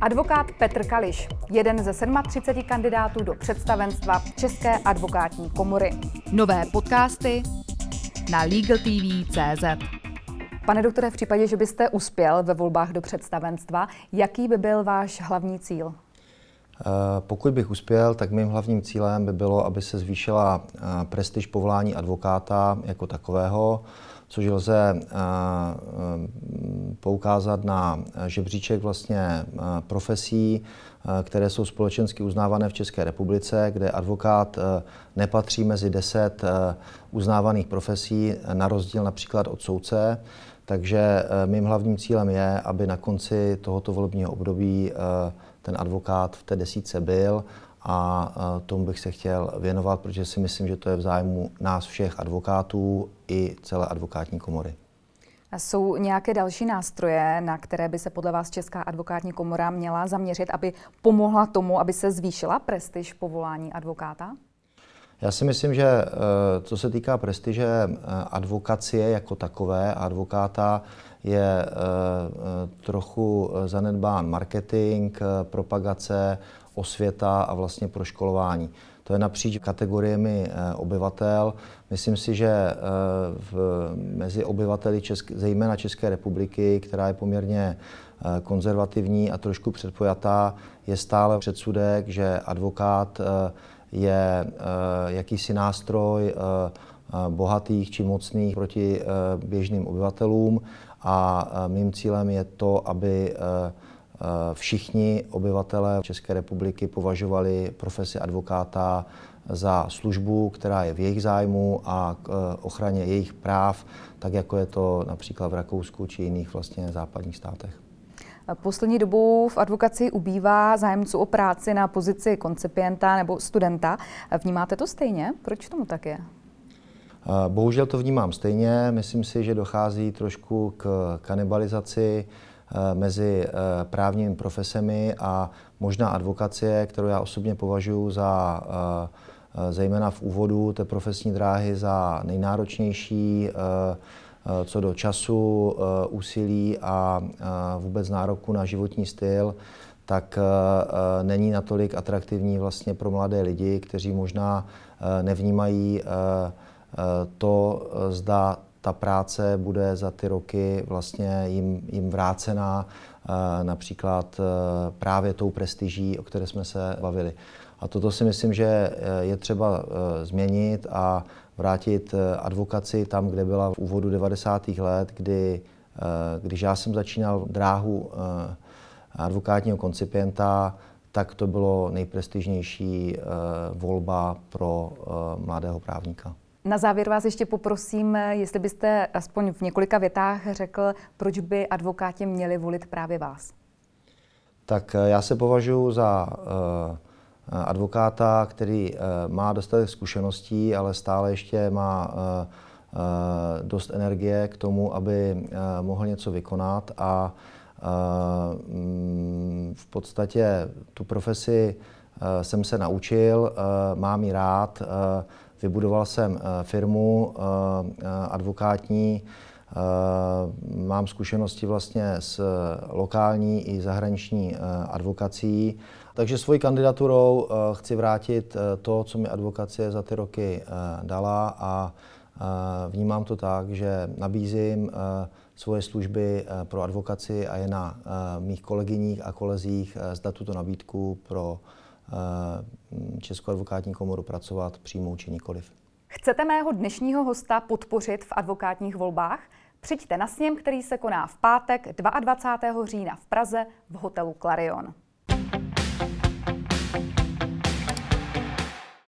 Advokát Petr Kališ, jeden ze 37 kandidátů do představenstva České advokátní komory. Nové podcasty na LegalTV.cz. Pane doktore, v případě, že byste uspěl ve volbách do představenstva, jaký by byl váš hlavní cíl? Eh, pokud bych uspěl, tak mým hlavním cílem by bylo, aby se zvýšila eh, prestiž povolání advokáta jako takového, což lze eh, poukázat na žebříček vlastně profesí, které jsou společensky uznávané v České republice, kde advokát nepatří mezi deset uznávaných profesí, na rozdíl například od soudce. Takže mým hlavním cílem je, aby na konci tohoto volebního období ten advokát v té desíce byl a tomu bych se chtěl věnovat, protože si myslím, že to je v zájmu nás všech advokátů i celé advokátní komory. A jsou nějaké další nástroje, na které by se podle vás Česká advokátní komora měla zaměřit, aby pomohla tomu, aby se zvýšila prestiž povolání advokáta? Já si myslím, že eh, co se týká prestiže eh, advokacie jako takové, advokáta, je eh, trochu zanedbán marketing, propagace, osvěta a vlastně proškolování. To je napříč kategoriemi obyvatel. Myslím si, že v, mezi obyvateli Česk, zejména České republiky, která je poměrně konzervativní a trošku předpojatá, je stále předsudek, že advokát je eh, jakýsi nástroj eh, eh, bohatých či mocných proti běžným obyvatelům a mým cílem je to, aby všichni obyvatelé České republiky považovali profesi advokáta za službu, která je v jejich zájmu a k ochraně jejich práv, tak jako je to například v Rakousku či jiných vlastně západních státech. Poslední dobou v advokaci ubývá zájemců o práci na pozici koncipienta nebo studenta. Vnímáte to stejně? Proč tomu tak je? Bohužel to vnímám stejně. Myslím si, že dochází trošku k kanibalizaci eh, mezi eh, právními profesemi a možná advokacie, kterou já osobně považuji za eh, zejména v úvodu té profesní dráhy za nejnáročnější co do času, úsilí a vůbec nároku na životní styl, tak není natolik atraktivní vlastně pro mladé lidi, kteří možná nevnímají to, zda ta práce bude za ty roky vlastně jim, jim vrácená například právě tou prestiží, o které jsme se bavili. A toto si myslím, že je třeba změnit a vrátit eh, advokaci tam, kde byla v úvodu 90. let, kdy, eh, když já jsem začínal dráhu eh, advokátního koncipienta, tak to bylo nejprestižnější volba pro mladého právníka. Na závěr vás ještě poprosím, jestli byste aspoň v několika větách řekl, proč by advokáti měli volit právě vás. Tak já se považuji za Eh, advokáta, který eh, má dostatek zkušeností, ale stále ještě má eh, dost energie k tomu, aby mohl něco vykonat a mm, v podstatě tu profesi jsem se naučil, mám ji rád, vybudoval jsem firmu advokátní, mám zkušenosti vlastně s lokální i zahraniční advokací. Takže svojí kandidaturou chci vrátit to, co mi advokacie za ty roky dala a vnímám to tak, že nabízím svoje služby pro advokaci a je na mých kolegyních a kolezích zda tuto nabídku pro Českou advokátní komoru pracovat přímo či nikoliv. Chcete mého dnešního hosta podpořit v advokátních volbách? Přijďte na sněm, který se koná v pátek 22. října v Praze v hotelu Clarion.